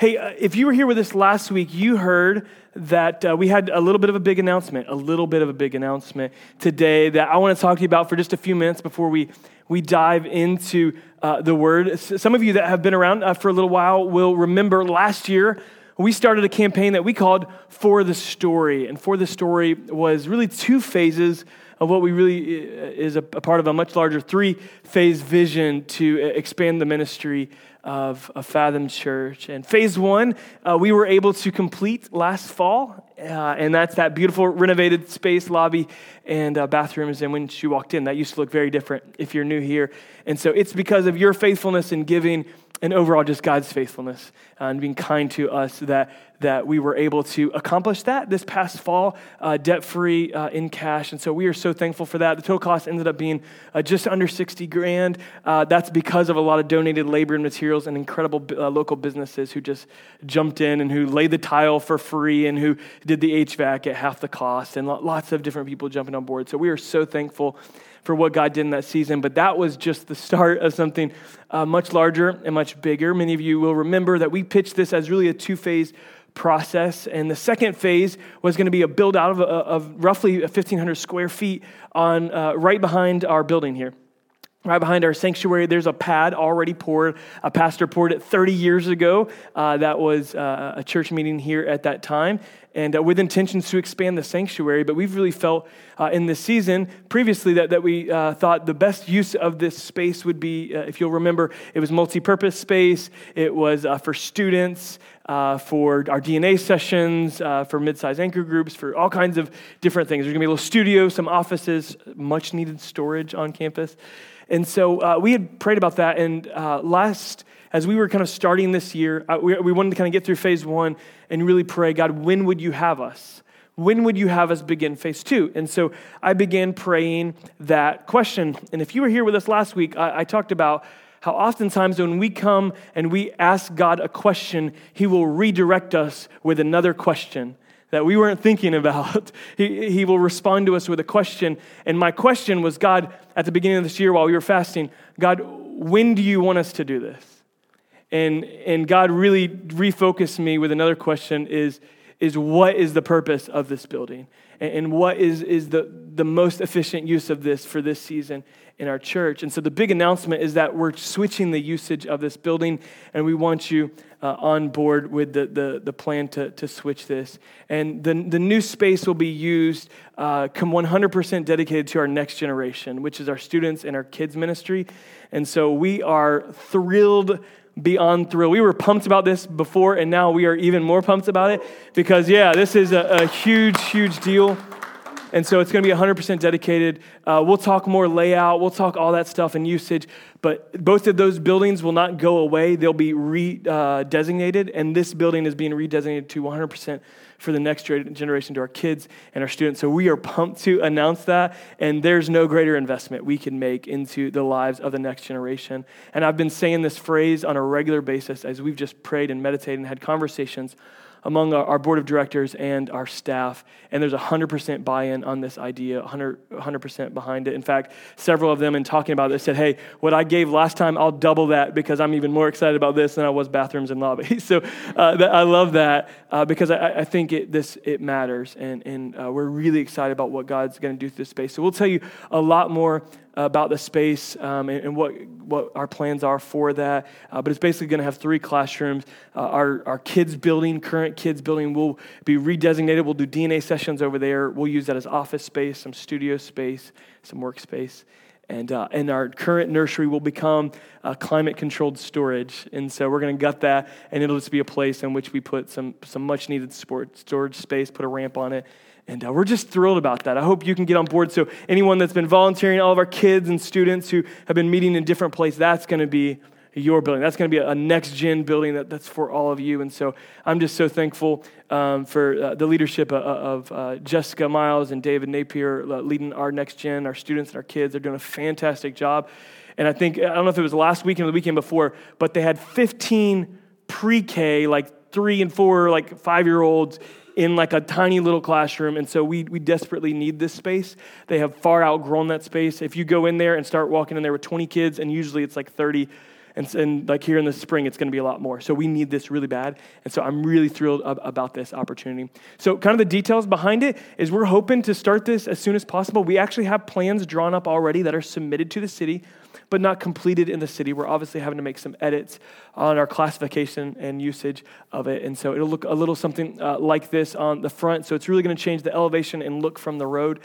Hey, uh, if you were here with us last week, you heard that uh, we had a little bit of a big announcement, a little bit of a big announcement today that I want to talk to you about for just a few minutes before we, we dive into uh, the word. Some of you that have been around uh, for a little while will remember last year we started a campaign that we called For the Story. And For the Story was really two phases of what we really uh, is a, part of a much larger three phase vision to uh, expand the ministry of, of Fathom Church. And phase one, uh, we were able to complete last fall, uh, and that's that beautiful renovated space, lobby, and uh, bathrooms. And when she walked in, that used to look very different if you're new here. And so it's because of your faithfulness in giving and overall just God's faithfulness uh, and being kind to us that, that we were able to accomplish that this past fall, uh, debt free uh, in cash. And so we are so thankful for that. The total cost ended up being uh, just under 60 grand. Uh, that's because of a lot of donated labor and materials and incredible uh, local businesses who just jumped in and who laid the tile for free and who did the HVAC at half the cost and lots of different people jumping on board. So we are so thankful for what God did in that season. But that was just the start of something uh, much larger and much bigger. Many of you will remember that we pitched this as really a two phase process. And the second phase was going to be a build out of, of roughly 1,500 square feet on uh, right behind our building here. Right behind our sanctuary, there's a pad already poured. A pastor poured it 30 years ago. Uh, that was uh, a church meeting here at that time, and uh, with intentions to expand the sanctuary. But we've really felt uh, in this season previously that, that we uh, thought the best use of this space would be, uh, if you'll remember, it was multi purpose space, it was for students. for our DNA sessions, for mid sized anchor groups, for all kinds of different things. There's gonna be a little studio, some offices, much needed storage on campus. And so uh, we had prayed about that. And uh, last, as we were kind of starting this year, uh, we, we wanted to kind of get through phase one and really pray, God, when would you have us? When would you have us begin phase two? And so I began praying that question. And if you were here with us last week, I, I talked about how oftentimes when we come and we ask God a question, He will redirect us with another question that we weren't thinking about. He, he will respond to us with a question. And my question was God, at the beginning of this year while we were fasting, God, when do you want us to do this? And, and God really refocused me with another question is, is what is the purpose of this building? And, and what is, is the, the most efficient use of this for this season? In our church. And so the big announcement is that we're switching the usage of this building, and we want you uh, on board with the, the, the, plan to, to switch this. And the, the new space will be used, uh, come 100% dedicated to our next generation, which is our students and our kids' ministry. And so we are thrilled beyond thrilled. We were pumped about this before, and now we are even more pumped about it because, yeah, this is a, a huge, huge deal. And so it's going to be 100% dedicated. Uh, we'll talk more layout, we'll talk all that stuff and usage, but both of those buildings will not go away. They'll be redesignated, uh, and this building is being redesignated to 100% for the next generation, to our kids and our students. So we are pumped to announce that, and there's no greater investment we can make into the lives of the next generation. And I've been saying this phrase on a regular basis as we've just prayed and meditated and had conversations among our, board of directors and our staff. And there's 100% buy in on this idea, 100, 100% behind it. In fact, several of them, in talking about this, said, Hey, what I gave last time, I'll double that because I'm even more excited about this than I was bathrooms and lobbies. so uh, I love that uh, because I, I, think it, this, it matters. And, and uh, we're really excited about what God's going to do through this space. So we'll tell you a lot more about the space um, and, and, what, what our plans are for that. Uh, but it's basically going to have three classrooms. Uh, our, our kids' building, current kids' building, will be redesignated. We'll do DNA sessions over there. We'll use that as office space, some studio space, some workspace. And, uh, and our current nursery will become climate controlled storage. And so we're going to gut that, and it'll just be a place in which we put some, some much needed storage space, put a ramp on it, and uh, we're just thrilled about that. I hope you can get on board. So, anyone that's been volunteering, all of our kids and students who have been meeting in different places, that's going to be your building. That's going to be a next gen building that, that's for all of you. And so, I'm just so thankful um, for uh, the leadership of, of uh, Jessica Miles and David Napier uh, leading our next gen, our students and our kids. They're doing a fantastic job. And I think, I don't know if it was last weekend or the weekend before, but they had 15 pre K, like three and four, like five year olds in like a tiny little classroom. And so we, we desperately need this space. They have far outgrown that space. If you go in there and start walking in there with 20 kids, and usually it's like 30, And, and like here in the spring, it's going to be a lot more. So we need this really bad. And so I'm really thrilled ab- about this opportunity. So, kind of the details behind it is we're hoping to start this as soon as possible. We actually have plans drawn up already that are submitted to the city but not completed in the city. We're obviously having to make some edits on our classification and usage of it. And so it'll look a little something uh, like this on the front. So it's really going to change the elevation and look from the road.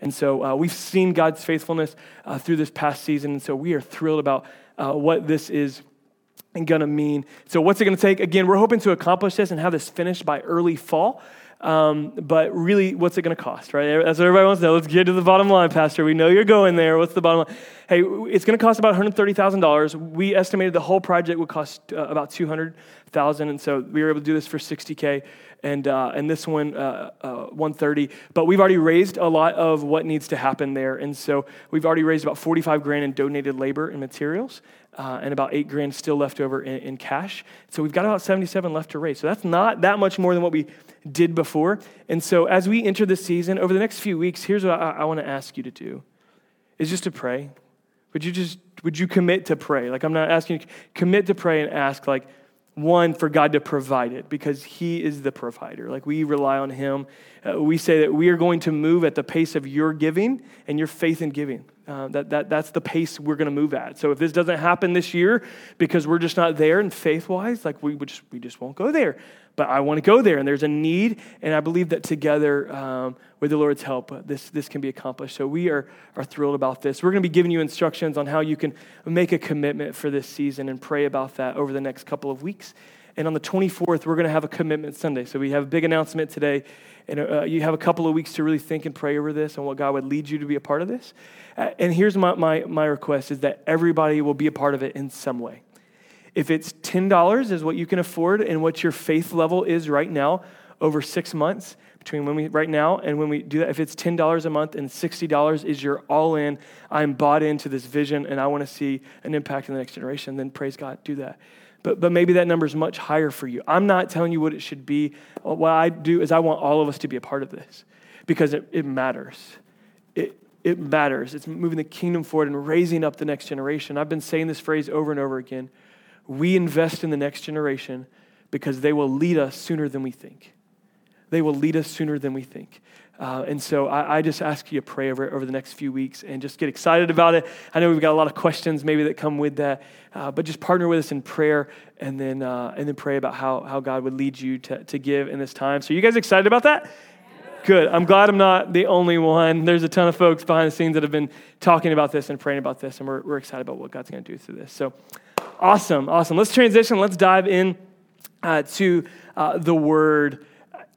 And so uh, we've seen God's faithfulness uh, through this past season. And so we are thrilled about uh, what this is going to mean. So, what's it going to take? Again, we're hoping to accomplish this and have this finished by early fall. Um, but really, what's it going to cost, right? That's what everybody wants to know. Let's get to the bottom line, Pastor. We know you're going there. What's the bottom line? Hey, it's going to cost about $130,000. We estimated the whole project would cost uh, about 200,000, and so we were able to do this for 60K and, uh, and this one, uh, uh 130 But we've already raised a lot of what needs to happen there. And so we've already raised about 45 grand in donated labor and materials uh, and about eight grand still left over in, in, cash. So we've got about 77 left to raise. So that's not that much more than what we did before. And so as we enter this season, over the next few weeks, here's what I, I want to ask you to do is just to pray. Would you just, would you commit to pray? Like I'm not asking you, commit to pray and ask like, one for god to provide it because he is the provider like we rely on him uh, we say that we are going to move at the pace of your giving and your faith in giving uh, that, that, that's the pace we're going to move at. So if this doesn't happen this year because we're just not there and faith wise like we, just, we just won't go there but I want to go there, and there's a need, and I believe that together, um, with the Lord's help, uh, this, this can be accomplished. So we are, are thrilled about this. We're going to be giving you instructions on how you can make a commitment for this season and pray about that over the next couple of weeks. And on the 24th, we're going to have a commitment Sunday. So we have a big announcement today, and uh, you have a couple of weeks to really think and pray over this and what God would lead you to be a part of this. Uh, and here's my, my, my request is that everybody will be a part of it in some way. If it's $10 is what you can afford and what your faith level is right now over six months, between when we right now and when we do that, if it's $10 a month and $60 is your all in, I'm bought into this vision and I want to see an impact in the next generation, then praise God, do that. But, but maybe that number is much higher for you. I'm not telling you what it should be. What I do is I want all of us to be a part of this because it, it matters. It, it matters. It's moving the kingdom forward and raising up the next generation. I've been saying this phrase over and over again we invest in the next generation because they will lead us sooner than we think. They will lead us sooner than we think. Uh, and so I, I, just ask you to pray over over the next few weeks and just get excited about it. I know we've got a lot of questions maybe that come with that, uh, but just partner with us in prayer and then, uh, and then pray about how, how God would lead you to, to give in this time. So, you guys excited about that? Good. I'm glad I'm not the only one. There's a ton of folks behind the scenes that have been talking about this and praying about this, and we're, we're excited about what God's going to do through this. So, Awesome, awesome. Let's transition. Let's dive in uh, to uh, the word.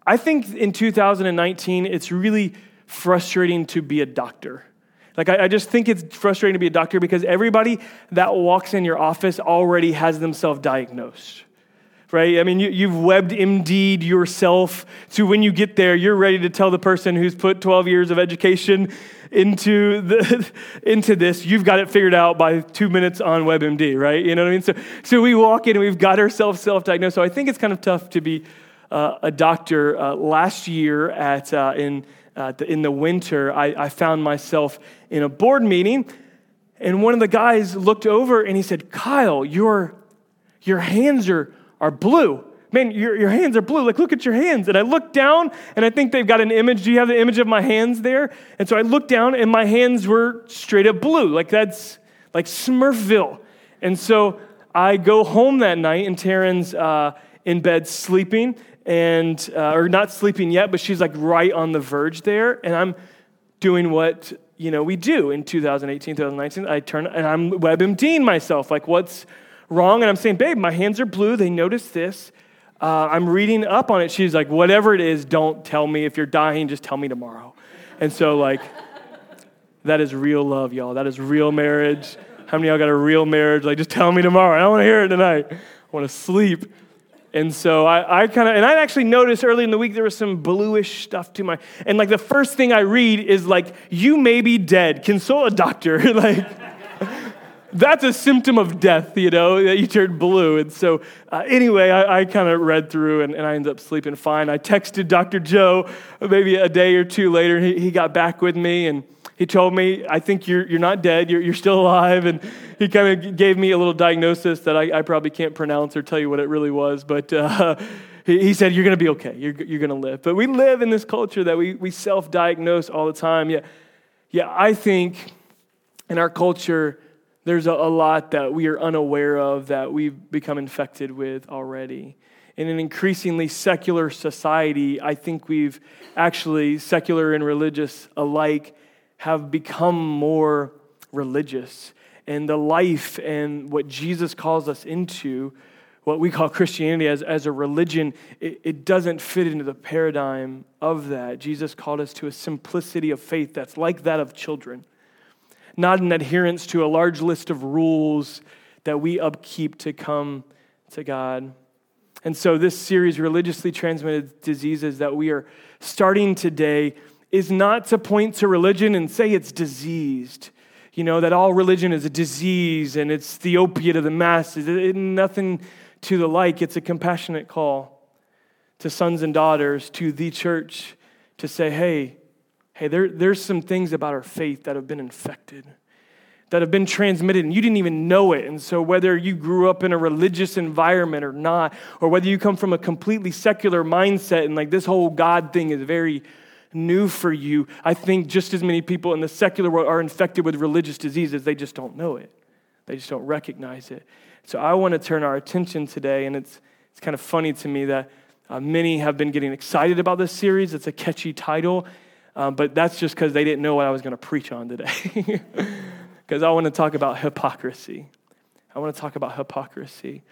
I think in 2019, it's really frustrating to be a doctor. Like, I, I, just think it's frustrating to be a doctor because everybody that walks in your office already has themselves diagnosed right? I mean, you, you've WebMD'd yourself to when you get there, you're ready to tell the person who's put 12 years of education into, the, into this, you've got it figured out by two minutes on WebMD, right? You know what I mean? So, so we walk in and we've got ourselves self diagnosed. So I think it's kind of tough to be uh, a doctor. Uh, last year at, uh, in, uh, the, in the winter, I, I found myself in a board meeting, and one of the guys looked over and he said, Kyle, your, your hands are are blue. Man, your, your hands are blue. Like, look at your hands. And I look down, and I think they've got an image. Do you have the image of my hands there? And so I look down, and my hands were straight up blue. Like, that's like Smurfville. And so I go home that night, and Taryn's uh, in bed sleeping, and uh, or not sleeping yet, but she's like right on the verge there. And I'm doing what you know we do in 2018, 2019. I turn and I'm WebMDing myself. Like, what's wrong. And I'm saying, babe, my hands are blue. They noticed this. Uh, I'm reading up on it. She's like, whatever it is, don't tell me. If you're dying, just tell me tomorrow. And so, like, that is real love, y'all. That is real marriage. How many y'all got a real marriage? Like, just tell me tomorrow. I don't want to hear it tonight. I want to sleep. And so I, I kind of, and I actually noticed early in the week there was some bluish stuff to my, and like the first thing I read is like, you may be dead. Consult a doctor. like, that's a symptom of death, you know, that you turned blue. And so, uh, anyway, I, I kind of read through and, and, I ended up sleeping fine. I texted Dr. Joe maybe a day or two later. He, he got back with me and he told me, I think you're, you're not dead, you're, you're still alive. And he kind of gave me a little diagnosis that I, I, probably can't pronounce or tell you what it really was. But uh, he, he, said, You're going to be okay, you're, you're going to live. But we live in this culture that we, we self diagnose all the time. Yeah, yeah, I think in our culture, there's a, a lot that we are unaware of that we've become infected with already in an increasingly secular society, I think we've actually, secular and religious alike, have become more religious. And the life and what Jesus calls us into, what we call Christianity as, as a religion, it, it doesn't fit into the paradigm of that. Jesus called us to a simplicity of faith that's like that of children, not an adherence to a large list of rules that we upkeep to come to God. And so, this series, Religiously Transmitted Diseases, that we are starting today, is not to point to religion and say it's diseased. You know, that all religion is a disease and it's the opiate of the masses. It, nothing to the like. It's a compassionate call to sons and daughters, to the church, to say, hey, hey, there, there's some things about our faith that have been infected that have been transmitted and you didn't even know it. And so, whether you grew up in a religious environment or not, or whether you come from a completely secular mindset and like this whole God thing is very new for you, I think just as many people in the secular world are infected with religious diseases, they just don't know it. They just don't recognize it. So, I want to turn our attention today, and it's, it's kind of funny to me that uh, many have been getting excited about this series. It's a catchy title, uh, but that's just because they didn't know what I was going to preach on today. because I want to talk about hypocrisy. I want to talk about hypocrisy.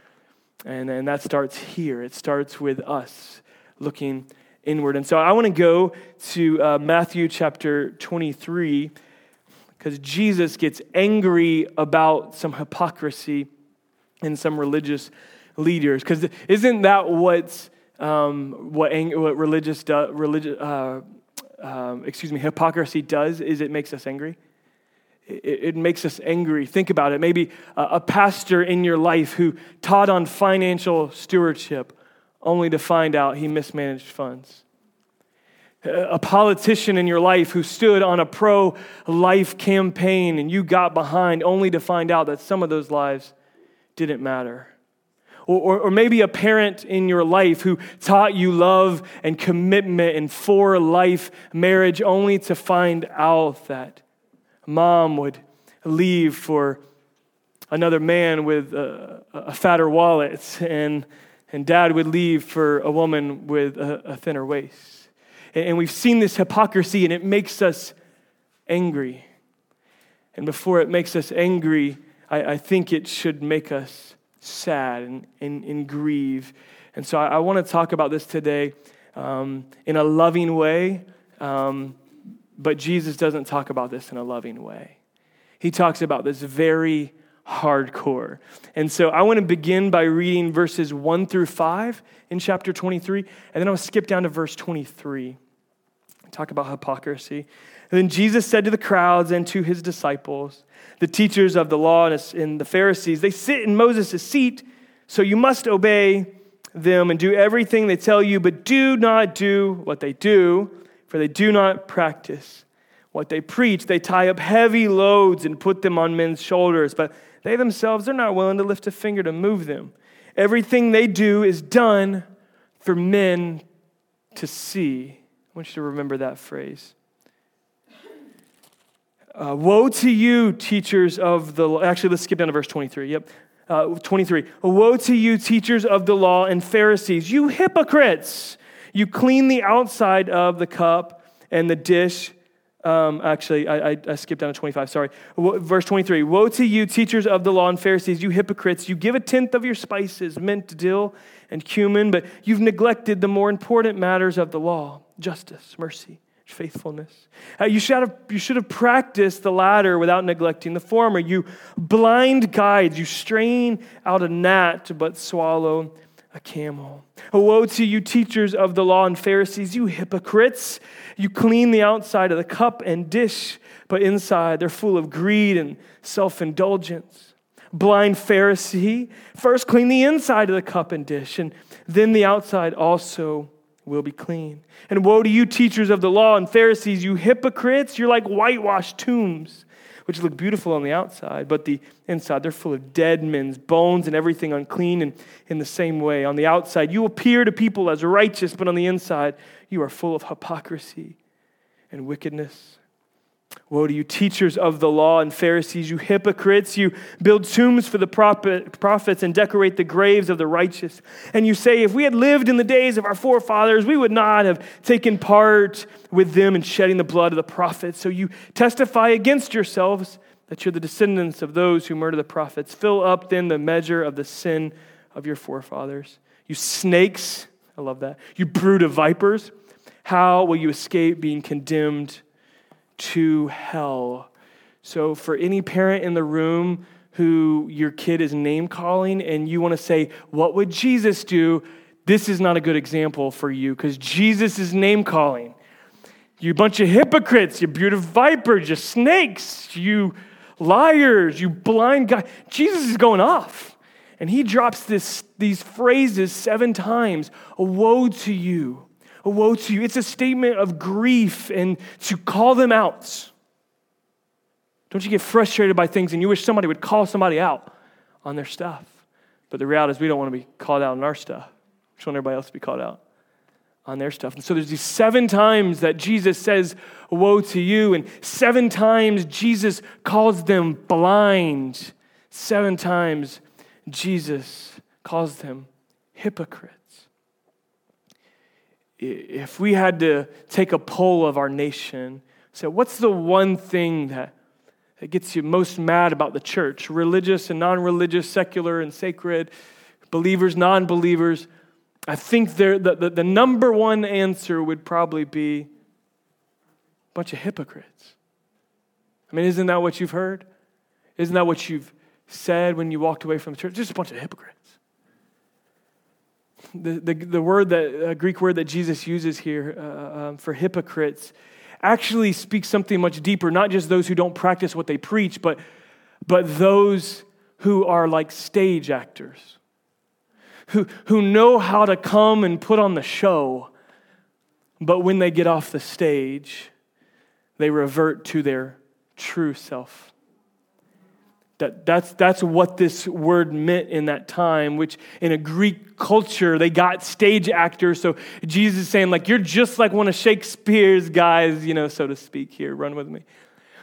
And, and that starts here. It starts with us looking inward. And so I want to go to uh, Matthew chapter 23 because Jesus gets angry about some hypocrisy in some religious leaders. Because isn't that what's, um, what, ang- what religious, do- religious uh, um, excuse me, hypocrisy does is it makes us angry? it, makes us angry. Think about it. Maybe a pastor in your life who taught on financial stewardship only to find out he mismanaged funds. A politician in your life who stood on a pro life campaign and you got behind only to find out that some of those lives didn't matter. Or, or, or, maybe a parent in your life who taught you love and commitment and for life marriage only to find out that mom would leave for another man with a, a fatter wallet, and, and dad would leave for a woman with a, a thinner waist. And, and we've seen this hypocrisy, and it makes us angry. And before it makes us angry, I, I think it should make us sad and, and, and grieve. And so I, I want to talk about this today um, in a loving way. Um, but Jesus doesn't talk about this in a loving way. He talks about this very hardcore. And so I want to begin by reading verses 1 through 5 in chapter 23, and then I'll skip down to verse 23. Talk about hypocrisy. And then Jesus said to the crowds and to his disciples, the teachers of the law and the Pharisees, they sit in Moses' seat, so you must obey them and do everything they tell you, but do not do what they do for they do not practice what they preach. They tie up heavy loads and put them on men's shoulders, but they themselves are not willing to lift a finger to move them. Everything they do is done for men to see. I want you to remember that phrase. Uh, Woe to you, teachers of the law. Actually, let's skip down to verse 23. Yep. Uh, 23. Woe to you, teachers of the law and Pharisees, you hypocrites! You clean the outside of the cup and the dish. Um, actually, I, I, I, skipped down to 25, sorry. Verse 23 Woe to you, teachers of the law and Pharisees, you hypocrites! You give a tenth of your spices, mint, dill, and cumin, but you've neglected the more important matters of the law justice, mercy, faithfulness. Uh, you, should have, you should have practiced the latter without neglecting the former. You blind guides, you strain out a gnat, but swallow a camel. Woe to you, teachers of the law and Pharisees, you hypocrites! You clean the outside of the cup and dish, but inside they're full of greed and self indulgence. Blind Pharisee, first clean the inside of the cup and dish, and then the outside also will be clean. And woe to you, teachers of the law and Pharisees, you hypocrites! You're like whitewashed tombs, which look beautiful on the outside, but the inside, they're full of dead men's bones and everything unclean. And in the same way, on the outside, you appear to people as righteous, but on the inside, you are full of hypocrisy and wickedness. Woe to you, teachers of the law and Pharisees, you hypocrites! You build tombs for the prophets and decorate the graves of the righteous. And you say, if we had lived in the days of our forefathers, we would not have taken part with them in shedding the blood of the prophets. So you testify against yourselves that you're the descendants of those who murder the prophets. Fill up then the measure of the sin of your forefathers. You snakes, I love that. You brood of vipers, how will you escape being condemned? To hell. So, for any parent in the room who your kid is name calling and you want to say, What would Jesus do? This is not a good example for you because Jesus is name calling. You bunch of hypocrites, you beautiful vipers, you snakes, you liars, you blind guy. Jesus is going off. And he drops this, these phrases seven times. Woe to you woe to you. It's a statement of grief and to call them out. Don't you get frustrated by things and you wish somebody would call somebody out on their stuff? But the reality is, we don't want to be called out on our stuff. We just want everybody else to be called out on their stuff. And so there's these seven times that Jesus says, Woe to you. And seven times Jesus calls them blind. Seven times Jesus calls them hypocrites if we had to take a poll of our nation, say, what's the one thing that, that gets you most mad about the church? Religious and non religious, secular and sacred, believers, non believers. I think the, the, the number one answer would probably be a bunch of hypocrites. I mean, isn't that what you've heard? Isn't that what you've said when you walked away from the church? Just a bunch of hypocrites the, the, the word that, uh, Greek word that Jesus uses here uh, uh, um, for hypocrites actually speaks something much deeper, not just those who don't practice what they preach, but, but those who are like stage actors, who, who know how to come and put on the show, but when they get off the stage, they revert to their true self. That, that's, that's what this word meant in that time, which in a Greek culture, they got stage actors. So Jesus is saying, like, you're just like one of Shakespeare's guys, you know, so to speak, here, run with me,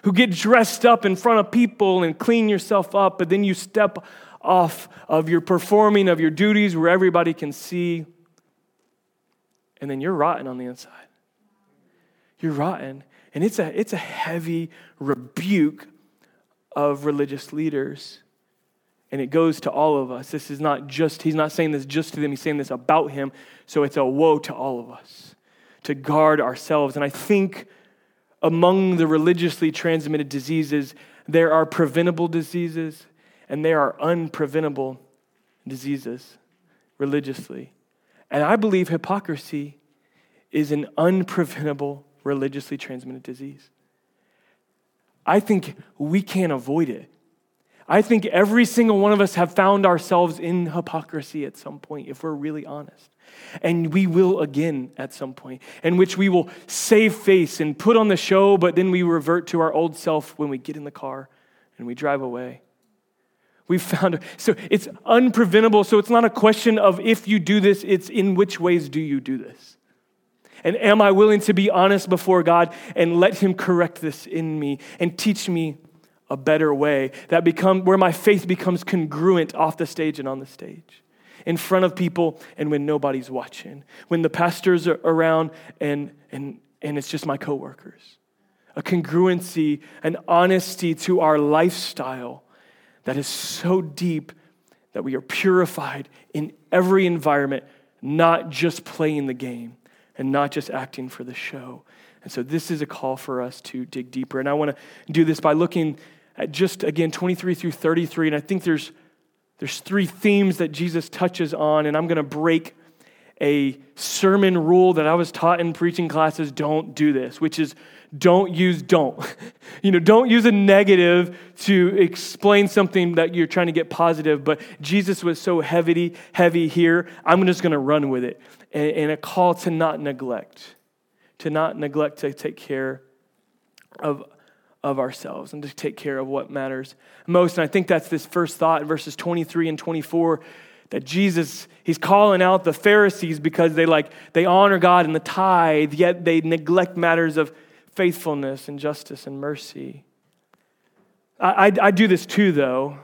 who get dressed up in front of people and clean yourself up, but then you step off of your performing of your duties where everybody can see, and then you're rotten on the inside. You're rotten. And it's a, it's a heavy rebuke of religious leaders. And it goes to all of us. This is not just, he's not saying this just to them, he's saying this about him. So it's a woe to all of us to guard ourselves. And I think among the religiously transmitted diseases, there are preventable diseases and there are unpreventable diseases religiously. And I believe hypocrisy is an unpreventable religiously transmitted disease. I think we can't avoid it. I think every single one of us have found ourselves in hypocrisy at some point, if we're really honest. And we will again at some point, in which we will save face and put on the show, but then we revert to our old self when we get in the car and we drive away. We've found, so it's unpreventable. So it's not a question of if you do this, it's in which ways do you do this. And am I willing to be honest before God and let Him correct this in me and teach me a better way that become where my faith becomes congruent off the stage and on the stage, in front of people and when nobody's watching, when the pastors are around and and and it's just my coworkers. A congruency, an honesty to our lifestyle that is so deep that we are purified in every environment, not just playing the game and not just acting for the show. And so this is a call for us to dig deeper. And I want to do this by looking at just, again, 23 through 33. And I think there's, there's three themes that Jesus touches on, and I'm going to break a sermon rule that I was taught in preaching classes don't do this, which is don't use don't. you know, don't use a negative to explain something that you're trying to get positive, but Jesus was so heavy, heavy here, I'm just going to run with it. And, and a call to not neglect, to not neglect to take care of of ourselves and to take care of what matters most. And I think that's this first thought verses 23 and 24 that Jesus, he's calling out the Pharisees because they like, they honor God in the tithe, yet they neglect matters of faithfulness and justice and mercy. I, I, I do this too, though.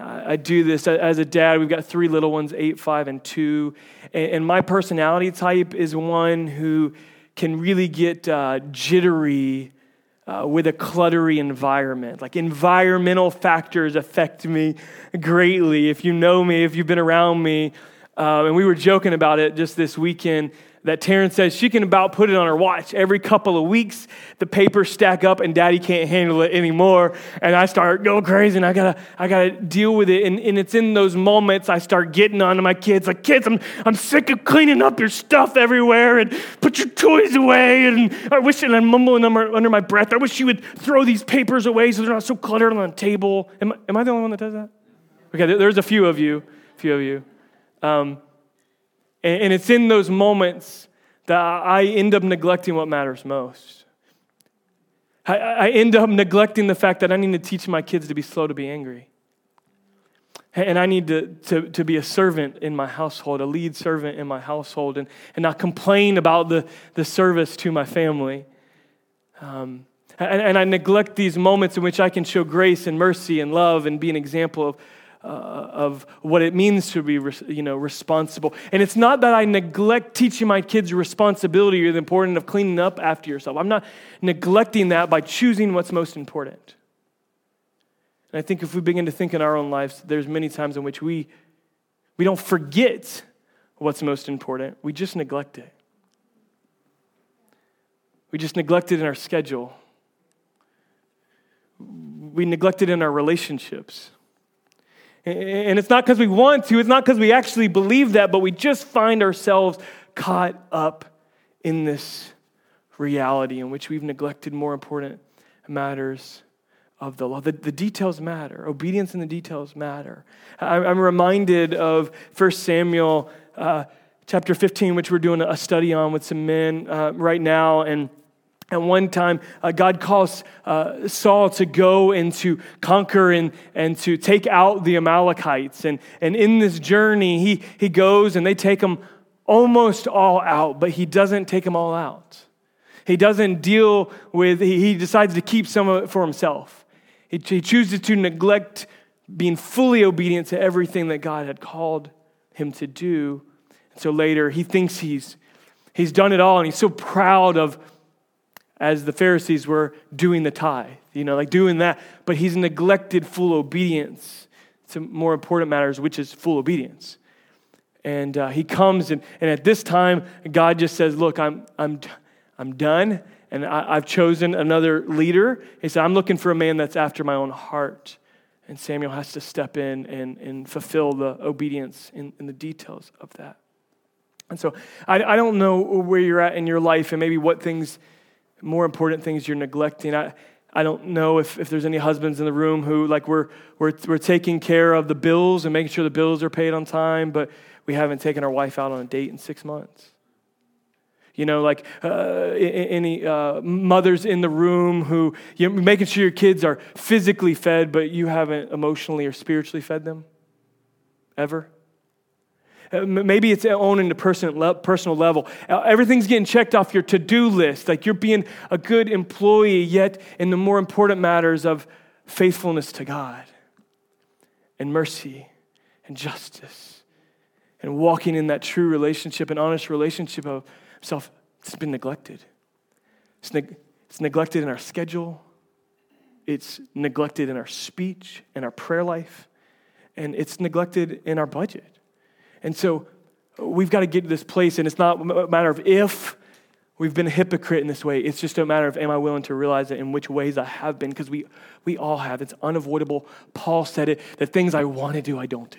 I do this as a dad. We've got three little ones, eight, five, and two. And, my personality type is one who can really get uh, jittery uh, with a cluttery environment. Like environmental factors affect me greatly. If you know me, if you've been around me, uh, and we were joking about it just this weekend that Taryn says she can about put it on her watch. Every couple of weeks, the papers stack up and daddy can't handle it anymore. And I start going crazy and I gotta, I gotta deal with it. And, and it's in those moments I start getting onto my kids, like, kids, I'm, I'm sick of cleaning up your stuff everywhere and put your toys away. And I wish, and I'm mumbling under, under my breath, I wish you would throw these papers away so they're not so cluttered on the table. Am, am I the only one that does that? Okay, there's a few of you, a few of you. Um, and, it's in those moments that I end up neglecting what matters most. I, I end up neglecting the fact that I need to teach my kids to be slow to be angry. And I need to, to, to be a servant in my household, a lead servant in my household, and, and not complain about the, the service to my family. Um, and, and I neglect these moments in which I can show grace and mercy and love and be an example of, uh, of what it means to be you know, responsible. And it's not that I neglect teaching my kids responsibility or the importance of cleaning up after yourself. I'm not neglecting that by choosing what's most important. And I think if we begin to think in our own lives, there's many times in which we, we don't forget what's most important, we just neglect it. We just neglect it in our schedule. We neglect it in our relationships. And it's not because we want to, it's not because we actually believe that, but we just find ourselves caught up in this reality in which we've neglected more important matters of the law. The, the details matter. Obedience in the details matter. I, am reminded of 1 Samuel uh, chapter 15, which we're doing a study on with some men uh, right now. And at one time, uh, God calls uh, Saul to go and to conquer and, and to take out the Amalekites. And, and in this journey, he, he goes and they take them almost all out, but he doesn't take them all out. He doesn't deal with, he, he decides to keep some of it for himself. He, he chooses to neglect being fully obedient to everything that God had called him to do. And So later, he thinks he's, he's done it all and he's so proud of as the Pharisees were doing the tithe, you know, like doing that. But he's neglected full obedience to more important matters, which is full obedience. And uh, he comes, and, and at this time, God just says, Look, I'm, I'm, I'm done, and I, have chosen another leader. He said, I'm looking for a man that's after my own heart. And Samuel has to step in and, and fulfill the obedience in, in the details of that. And so I, I don't know where you're at in your life and maybe what things more important things you're neglecting. I, I don't know if, if there's any husbands in the room who, like, we're, we're, we're taking care of the bills and making sure the bills are paid on time, but we haven't taken our wife out on a date in six months. You know, like uh, any uh, mothers in the room who, you're making sure your kids are physically fed, but you haven't emotionally or spiritually fed them? Ever? Uh, maybe it's owning the personal level. Uh, everything's getting checked off your to do list. Like you're being a good employee, yet in the more important matters of faithfulness to God and mercy and justice and walking in that true relationship and honest relationship of self, it's been neglected. It's, it's neglected in our schedule, it's neglected in our speech and our prayer life, and it's neglected in our budget. And so we've got to get to this place, and it's not a matter of if we've been a hypocrite in this way. It's just a matter of am I willing to realize it in which ways I have been, because we, we all have. It's unavoidable. Paul said it the things I want to do, I don't do.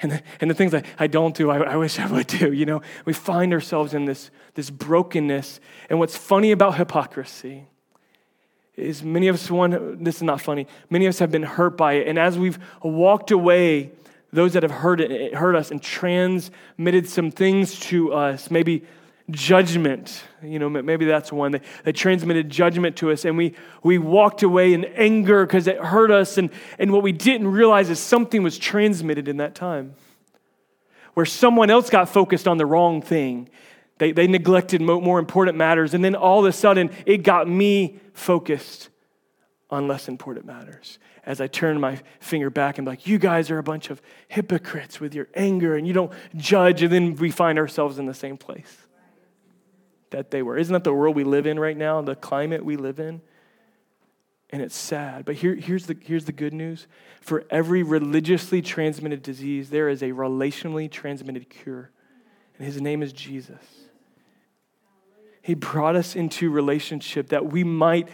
And the, and the things I, I don't do, I, I wish I would do. You know, we find ourselves in this, this brokenness. And what's funny about hypocrisy is many of us, one, this is not funny, many of us have been hurt by it. And as we've walked away, those that have heard it, hurt us and transmitted some things to us, maybe judgment, you know, maybe that's one. They, they transmitted judgment to us and we, we walked away in anger because it hurt us. And, and what we didn't realize is something was transmitted in that time where someone else got focused on the wrong thing. They, they neglected more important matters. And then all of a sudden, it got me focused on less important matters. As I turn my finger back and be like, you guys are a bunch of hypocrites with your anger and you don't judge. And then we find ourselves in the same place that they were. Isn't that the world we live in right now, the climate we live in? And it's sad. But here, here's, the, here's the good news for every religiously transmitted disease, there is a relationally transmitted cure. And his name is Jesus. He brought us into relationship that we might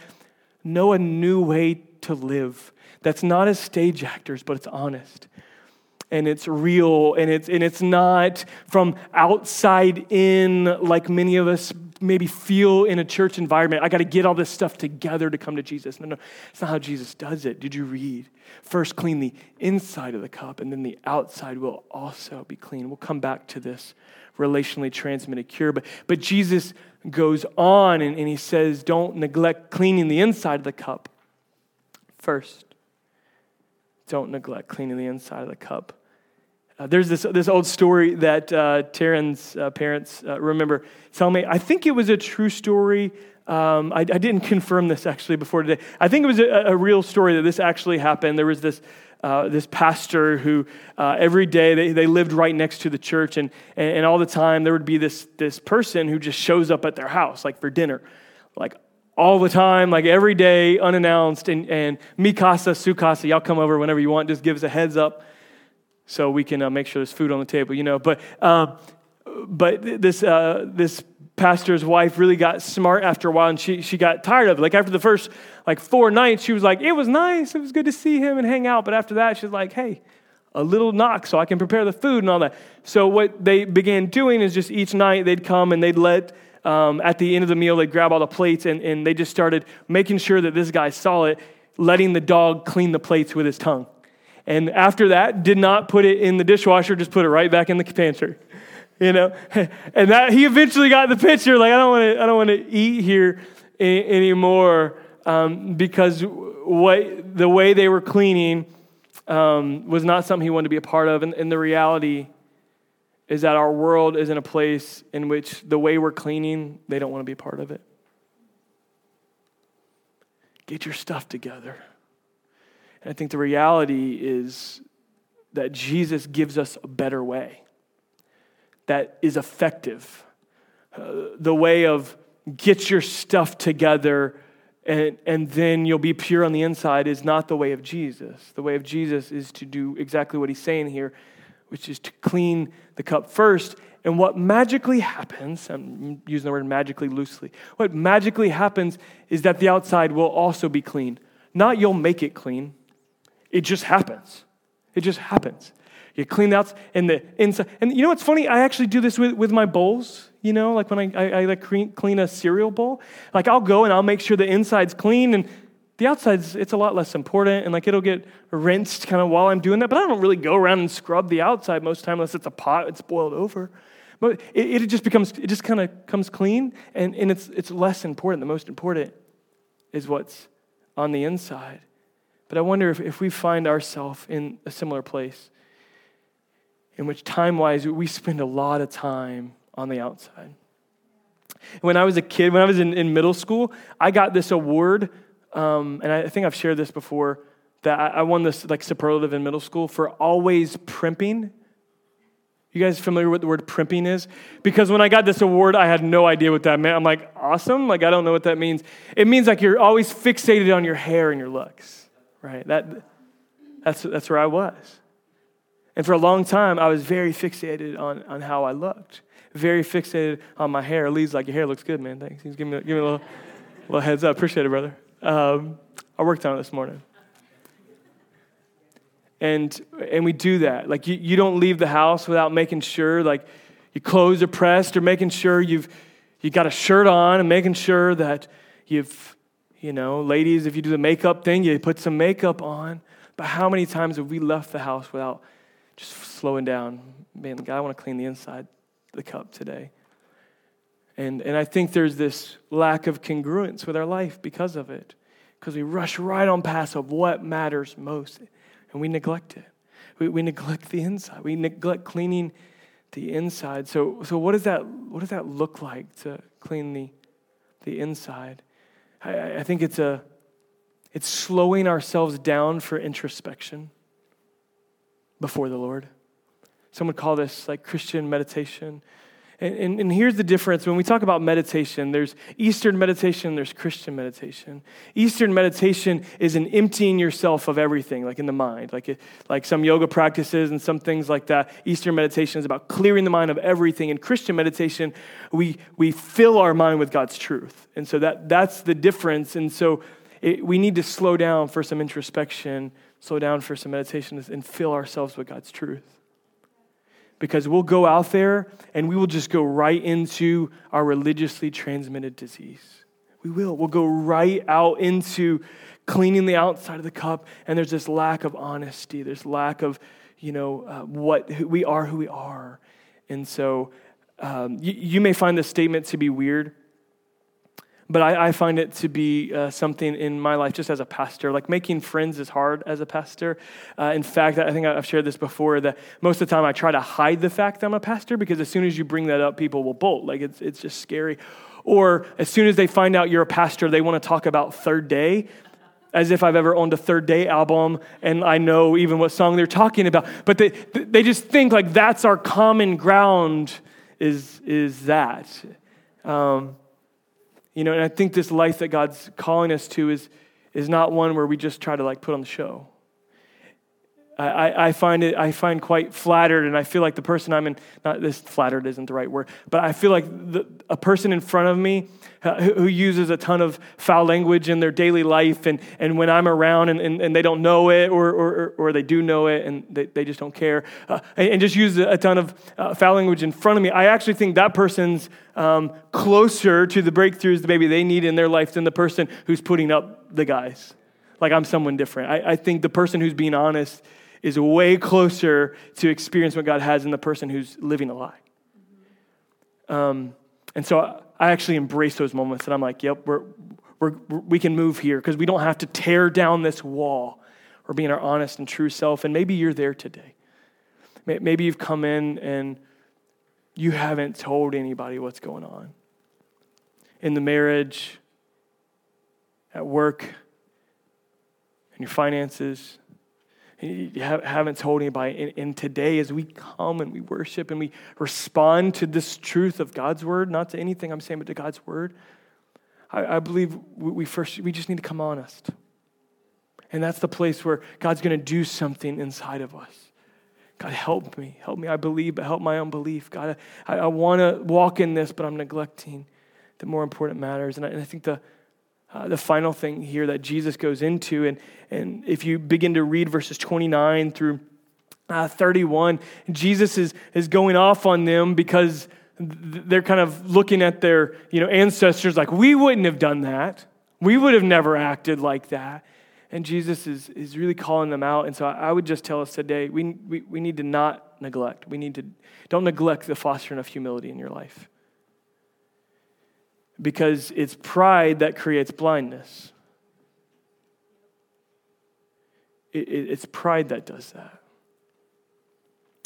know a new way to live that's not as stage actors, but it's honest and it's real and it's, and it's not from outside in like many of us maybe feel in a church environment. I got to get all this stuff together to come to Jesus. No, no, it's not how Jesus does it. Did you read? First, clean the inside of the cup, and then the outside will also be clean. We'll come back to this relationally transmitted cure. But, but Jesus goes on and, and he says, don't neglect cleaning the inside of the cup first. Don't neglect cleaning the inside of the cup. Uh, there's this, this old story that uh, Taryn's uh, parents uh, remember telling me. I think it was a true story. Um, I, I, didn't confirm this actually before today. I think it was a, a real story that this actually happened. There was this uh, this pastor who uh, every day they, they lived right next to the church, and, and, and, all the time there would be this, this person who just shows up at their house, like for dinner, like all the time, like every day, unannounced. And, and mi casa, su casa, y'all come over whenever you want, just give us a heads up so we can uh, make sure there's food on the table, you know. But, um, but this, uh, this pastor's wife really got smart after a while and she, she got tired of it. Like after the first like four nights, she was like, it was nice. It was good to see him and hang out. But after that, she's like, hey, a little knock so I can prepare the food and all that. So what they began doing is just each night they'd come and they'd let, um, at the end of the meal, they'd grab all the plates and, and they just started making sure that this guy saw it, letting the dog clean the plates with his tongue. And after that, did not put it in the dishwasher, just put it right back in the pantry you know and that he eventually got the picture like i don't want to i don't want to eat here anymore um, because what the way they were cleaning um, was not something he wanted to be a part of and, and the reality is that our world is in a place in which the way we're cleaning they don't want to be part of it get your stuff together and i think the reality is that jesus gives us a better way that is effective. Uh, the way of get your stuff together and, and then you'll be pure on the inside is not the way of Jesus. The way of Jesus is to do exactly what he's saying here, which is to clean the cup first. And what magically happens, I'm using the word magically loosely, what magically happens is that the outside will also be clean. Not you'll make it clean, it just happens. It just happens. You clean the outside and the inside. And you know what's funny? I actually do this with, with my bowls. You know, like when I, I, I clean a cereal bowl. Like I'll go and I'll make sure the inside's clean and the outside's it's a lot less important and like it'll get rinsed kind of while I'm doing that. But I don't really go around and scrub the outside most time unless it's a pot it's boiled over. But it, it just becomes it just kind of comes clean and, and it's it's less important. The most important is what's on the inside. But I wonder if, if we find ourselves in a similar place in which time wise we spend a lot of time on the outside. When I was a kid, when I was in, in middle school, I got this award, um, and I think I've shared this before, that I, I won this like superlative in middle school for always primping. You guys familiar with the word primping is? Because when I got this award, I had no idea what that meant. I'm like, awesome? Like, I don't know what that means. It means like you're always fixated on your hair and your looks, right? That, that's, that's where I was. And for a long time, I was very fixated on, on how I looked, very fixated on my hair. Lee's like, Your hair looks good, man. Thanks. He's giving me, give me a little, little heads up. Appreciate it, brother. Um, I worked on it this morning. And, and we do that. Like, you, you don't leave the house without making sure, like, your clothes are pressed or making sure you've you got a shirt on and making sure that you've, you know, ladies, if you do the makeup thing, you put some makeup on. But how many times have we left the house without just slowing down? Man, God, I want to clean the inside the cup today. And, and I think there's this lack of congruence with our life because of it, because we rush right on past of what matters most, and we neglect it. We, we neglect the inside. We neglect cleaning the inside. So, so what, does that, what does that look like to clean the, the inside? I, I think it's, a, it's slowing ourselves down for introspection before the Lord. Some would call this like Christian meditation. And, and, and, here's the difference when we talk about meditation there's Eastern meditation, there's Christian meditation. Eastern meditation is an emptying yourself of everything, like in the mind, like, it, like some yoga practices and some things like that. Eastern meditation is about clearing the mind of everything. In Christian meditation, we, we fill our mind with God's truth. And so that, that's the difference. And so it, we need to slow down for some introspection, slow down for some meditation, and fill ourselves with God's truth because we'll go out there and we will just go right into our religiously transmitted disease. We will. We'll go right out into cleaning the outside of the cup, and there's this lack of honesty. There's lack of, you know, uh, what we are, who we are. And so um, you, you may find this statement to be weird, but I, I, find it to be uh, something in my life just as a pastor. Like making friends is hard as a pastor. Uh, in fact, I think I've shared this before that most of the time I try to hide the fact that I'm a pastor because as soon as you bring that up, people will bolt. Like it's, it's just scary. Or as soon as they find out you're a pastor, they want to talk about Third Day as if I've ever owned a Third Day album and I know even what song they're talking about. But they, they just think like that's our common ground is, is that. Um, you know, and I think this life that God's calling us to is, is not one where we just try to like put on the show. I, I, find it I find quite flattered, and I feel like the person I'm in not this flattered isn't the right word, but I feel like the, a person in front of me uh, who, who, uses a ton of foul language in their daily life, and, and when I'm around and, and, and they don't know it, or, or, or they do know it and they, they just don't care, uh, and, and, just use a ton of uh, foul language in front of me, I actually think that person's um, closer to the breakthroughs that maybe they need in their life than the person who's putting up the guise. Like I'm someone different. I, I think the person who's being honest is way closer to experience what God has in the person who's living a lie. Um, and so I actually embrace those moments and I'm like, yep, we're, we're, we can move here because we don't have to tear down this wall. We're being our honest and true self. And maybe you're there today. Maybe you've come in and you haven't told anybody what's going on in the marriage, at work, in your finances, you haven't told anybody. And, today, as we come and we worship and we respond to this truth of God's word, not to anything I'm saying, but to God's word, I, believe we first we just need to come honest. And that's the place where God's going to do something inside of us. God, help me. Help me. I believe, but help my unbelief. God, I, I want to walk in this, but I'm neglecting the more important matters. And I, and I think the, uh, the final thing here that Jesus goes into. And, and if you begin to read verses 29 through uh, 31, Jesus is, is going off on them because they're kind of looking at their you know, ancestors like, we wouldn't have done that. We would have never acted like that. And Jesus is, is really calling them out. And so I would just tell us today we, we, we need to not neglect. We need to, don't neglect the fostering of humility in your life because it's pride that creates blindness. It, it, it's pride that does that.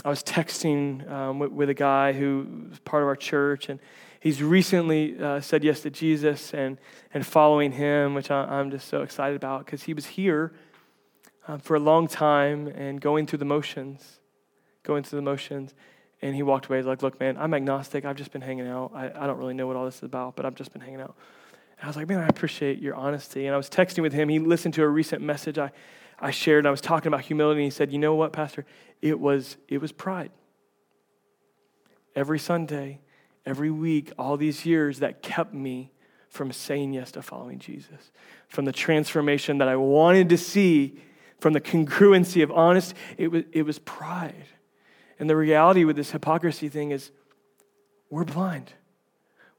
I was texting um, with, with, a guy who was part of our church, and he's recently uh, said yes to Jesus and, and following him, which I, am just so excited about because he was here uh, for a long time and going through the motions, going through the motions. And he walked away. He's like, Look, man, I'm agnostic. I've just been hanging out. I, I don't really know what all this is about, but I've just been hanging out. And I was like, Man, I appreciate your honesty. And I was texting with him. He listened to a recent message I, I shared. I was talking about humility. And he said, You know what, Pastor? It was, it was pride. Every Sunday, every week, all these years that kept me from saying yes to following Jesus, from the transformation that I wanted to see from the congruency of honest, it was, it was pride. And the reality with this hypocrisy thing is we're blind.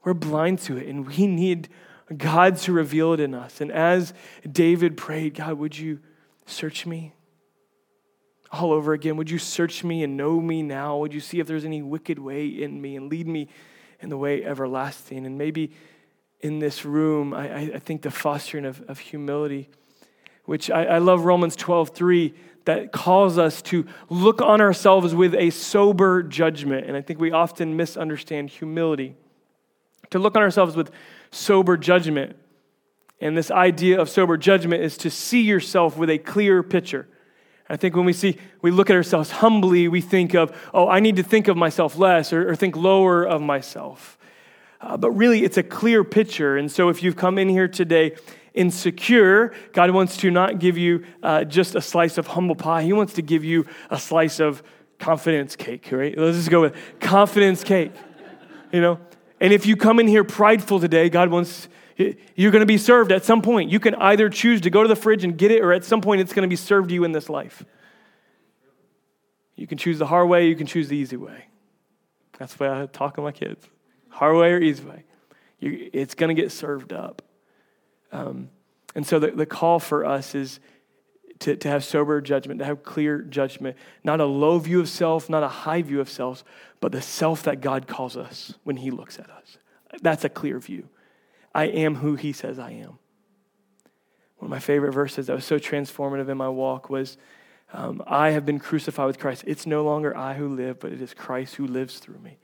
We're blind to it, and we need God to reveal it in us. And as David prayed, God, would you search me all over again? Would you search me and know me now? Would you see if there's any wicked way in me and lead me in the way everlasting? And maybe in this room, I, I think the fostering of, of humility, which I, I love Romans 12 3 that calls us to look on ourselves with a sober judgment. And I think we often misunderstand humility. To look on ourselves with sober judgment. And this idea of sober judgment is to see yourself with a clear picture. I think when we see, we look at ourselves humbly, we think of, oh, I need to think of myself less or, or think lower of myself. Uh, but really, it's a clear picture. And so if you've come in here today insecure, God wants to not give you uh, just a slice of humble pie, He wants to give you a slice of confidence cake, right? Let's just go with confidence cake. You know, and if you come in here prideful today, God wants, you're going to be served at some point. You can either choose to go to the fridge and get it, or at some point it's going to be served to you in this life. You can choose the hard way, you can choose the easy way. That's the way I talk to my kids hard way or easy way. You, it's going to get served up. Um, and so the, the call for us is to, to have sober judgment, to have clear judgment, not a low view of self, not a high view of self, but the self that God calls us when He looks at us. That's a clear view. I am who He says I am. One of my favorite verses that was so transformative in my walk was um, I have been crucified with Christ. It's no longer I who live, but it is Christ who lives through me.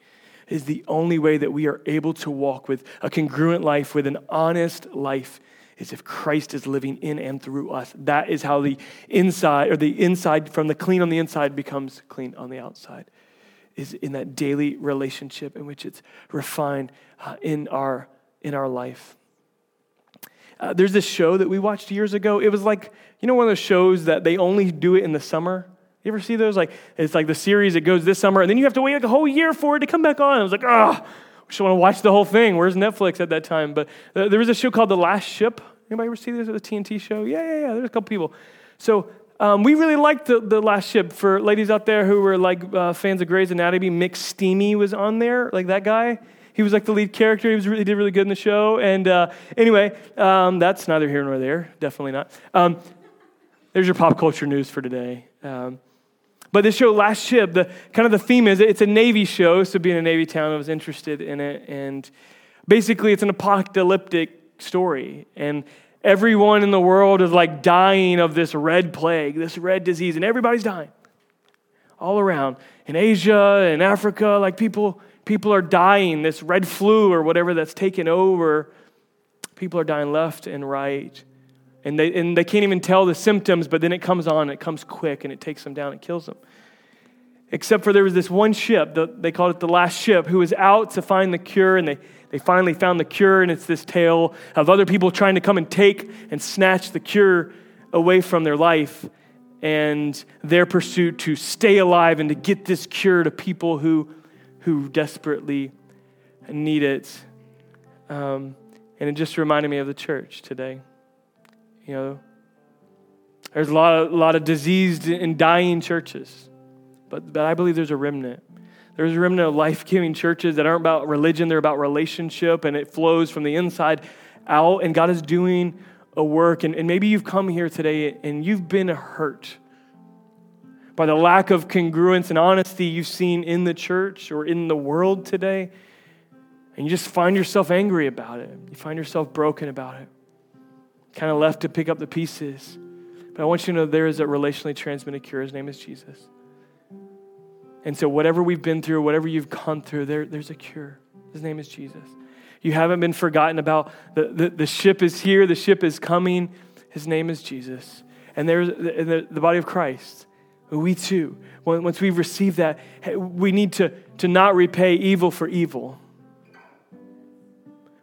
Is the only way that we are able to walk with a congruent life, with an honest life is if Christ is living in and through us. That is how the inside, or the inside from the clean on the inside becomes clean on the outside, is in that daily relationship in which it's refined uh, in, our, in our life. Uh, there's this show that we watched years ago. It was like, you know, one of those shows that they only do it in the summer. You ever see those? Like, it's like the series, it goes this summer, and then you have to wait like a whole year for it to come back on. I was like, ah, oh, just want to watch the whole thing. Where's Netflix at that time? But uh, there was a show called The Last Ship. Anybody ever see this? The TNT show? Yeah, yeah, yeah. There's a couple people. So um, we really liked the, the Last Ship. For ladies out there who were like uh, fans of Grey's Anatomy, McSteamy was on there, like that guy. He was like the lead character. He was really did really good in the show. And uh, anyway, um, that's neither here nor there. Definitely not. Um, there's your pop culture news for today. But this show, Last Ship, the kind of the theme is it's a Navy show. So being a Navy town, I was interested in it. And basically, it's an apocalyptic story. And everyone in the world is like dying of this red plague, this red disease, and everybody's dying all around. In Asia and Africa, like people, people are dying. This red flu or whatever that's taken over, people are dying left and right. And they, and they can't even tell the symptoms, but then it comes on, it comes quick, and it takes them down, it kills them. Except for there was this one ship, the, they called it the last ship, who was out to find the cure, and they, they finally found the cure, and it's this tale of other people trying to come and take and snatch the cure away from their life, and their pursuit to stay alive and to get this cure to people who, who desperately need it. Um, and it just reminded me of the church today. You know, there's a lot of, a lot of diseased and dying churches, but, but I believe there's a remnant. There's a remnant of life giving churches that aren't about religion, they're about relationship, and it flows from the inside out. And God is doing a work. And, and maybe you've come here today and you've been hurt by the lack of congruence and honesty you've seen in the church or in the world today. And you just find yourself angry about it. You find yourself broken about it kind of left to pick up the pieces. But I want you to know there is a relationally transmitted cure. His name is Jesus. And so, whatever we've been through, whatever you've gone through, there, there's a cure. His name is Jesus. You haven't been forgotten about. The, the, the ship is here, the ship is coming. His name is Jesus. And there's the, the, body of Christ. We too, once we've received that, we need to, to not repay evil for evil.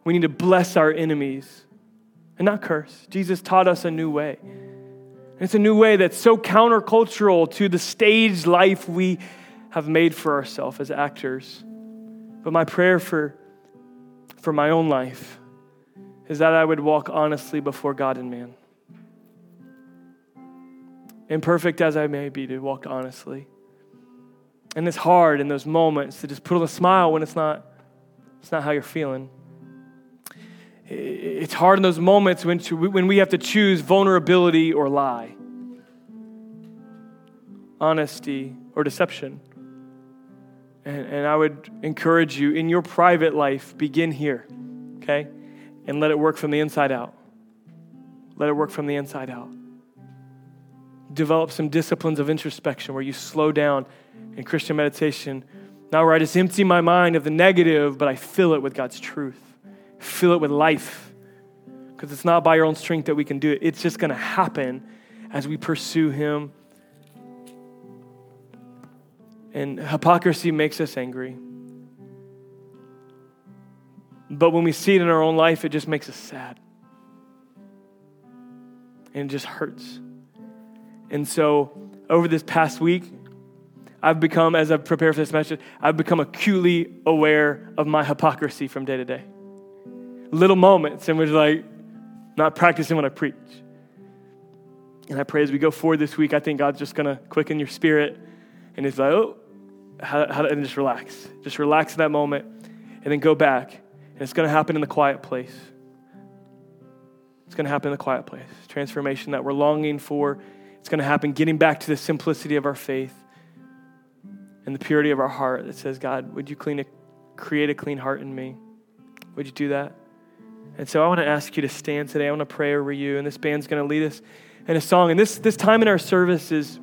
We need to bless our enemies and not curse. Jesus taught us a new way. And it's a new way that's so countercultural to the stage life we have made for ourselves as actors. But my prayer for, for my own life is that I would walk honestly before God and man. imperfect as I may be, to walk honestly. And it's hard in those moments to just put on a smile when it's not, it's not how you're feeling. It's hard in those moments when, when we have to choose vulnerability or lie, honesty or deception. And, and I would encourage you in your private life, begin here, okay? And let it work from the inside out. Let it work from the inside out. Develop some disciplines of introspection where you slow down in Christian meditation, not where I just empty my mind of the negative, but I fill it with God's truth, fill it with life. Because it's not by your own strength that we can do it, it's just going to happen as we pursue Him and hypocrisy makes us angry. But when we see it in our own life, it just makes us sad. And it just hurts. And so, over this past week, I've become, as I've prepared for this message, I've become acutely aware of my hypocrisy from day to day. Little moments in which, like, not practicing what I preach. And I pray as we go forward this week, I think God's just going to quicken your spirit. And He's like, oh, how, how and just relax. Just relax in that moment and then go back. And it's going to happen in the quiet place. It's going to happen in the quiet place. Transformation that we're longing for. It's going to happen getting back to the simplicity of our faith and the purity of our heart that says, God, would you clean a, create a clean heart in me? Would you do that? And so I want to ask you to stand today. I want to pray over you. And this band's going to lead us in a song. And this, this time in our service is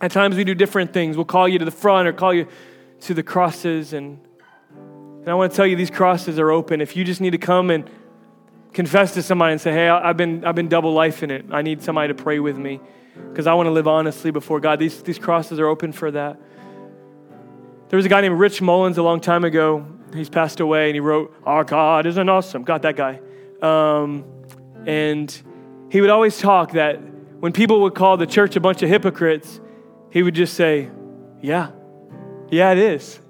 at times we do different things. We'll call you to the front or call you to the crosses. And, and I want to tell you, these crosses are open. If you just need to come and confess to somebody and say, hey, I've been, I've been double life in it. I need somebody to pray with me because I want to live honestly before God. These, these crosses are open for that. There was a guy named Rich Mullins a long time ago. He's passed away and he wrote, Our God is an awesome. Got that guy. Um, and he would always talk that when people would call the church a bunch of hypocrites, he would just say, Yeah, yeah, it is.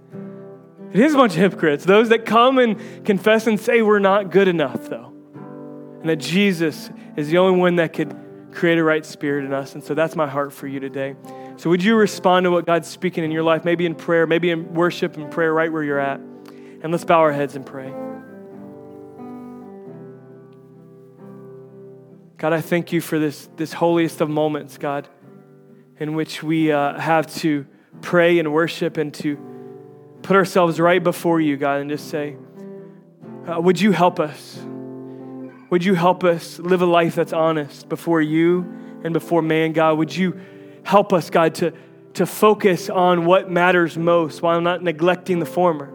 It is a bunch of hypocrites, those that come and confess and say we're not good enough, though. And that Jesus is the only one that could create a right spirit in us. And so that's my heart for you today. So would you respond to what God's speaking in your life, maybe in prayer, maybe in worship and prayer right where you're at? And let's bow our heads and pray. God, I thank you for this, this holiest of moments, God in which we uh, have to pray and worship and to put ourselves right before you, God, and just say, uh, Would you help us? Would you help us live a life that's honest before you and before man, God? Would you help us, God, to, to focus on what matters most while not neglecting the former?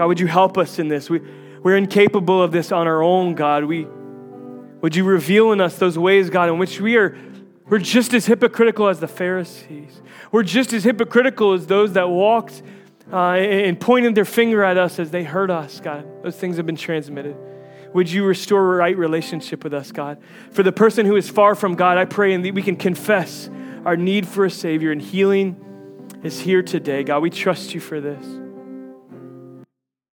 God, would you help us in this? We, we're incapable of this on our own, God. We, would you reveal in us those ways, God, in which we are we're just as hypocritical as the Pharisees. We're just as hypocritical as those that walked uh, and pointed their finger at us as they hurt us, God. Those things have been transmitted. Would you restore a right relationship with us, God? For the person who is far from God, I pray and we can confess our need for a Savior and healing is here today. God, we trust you for this.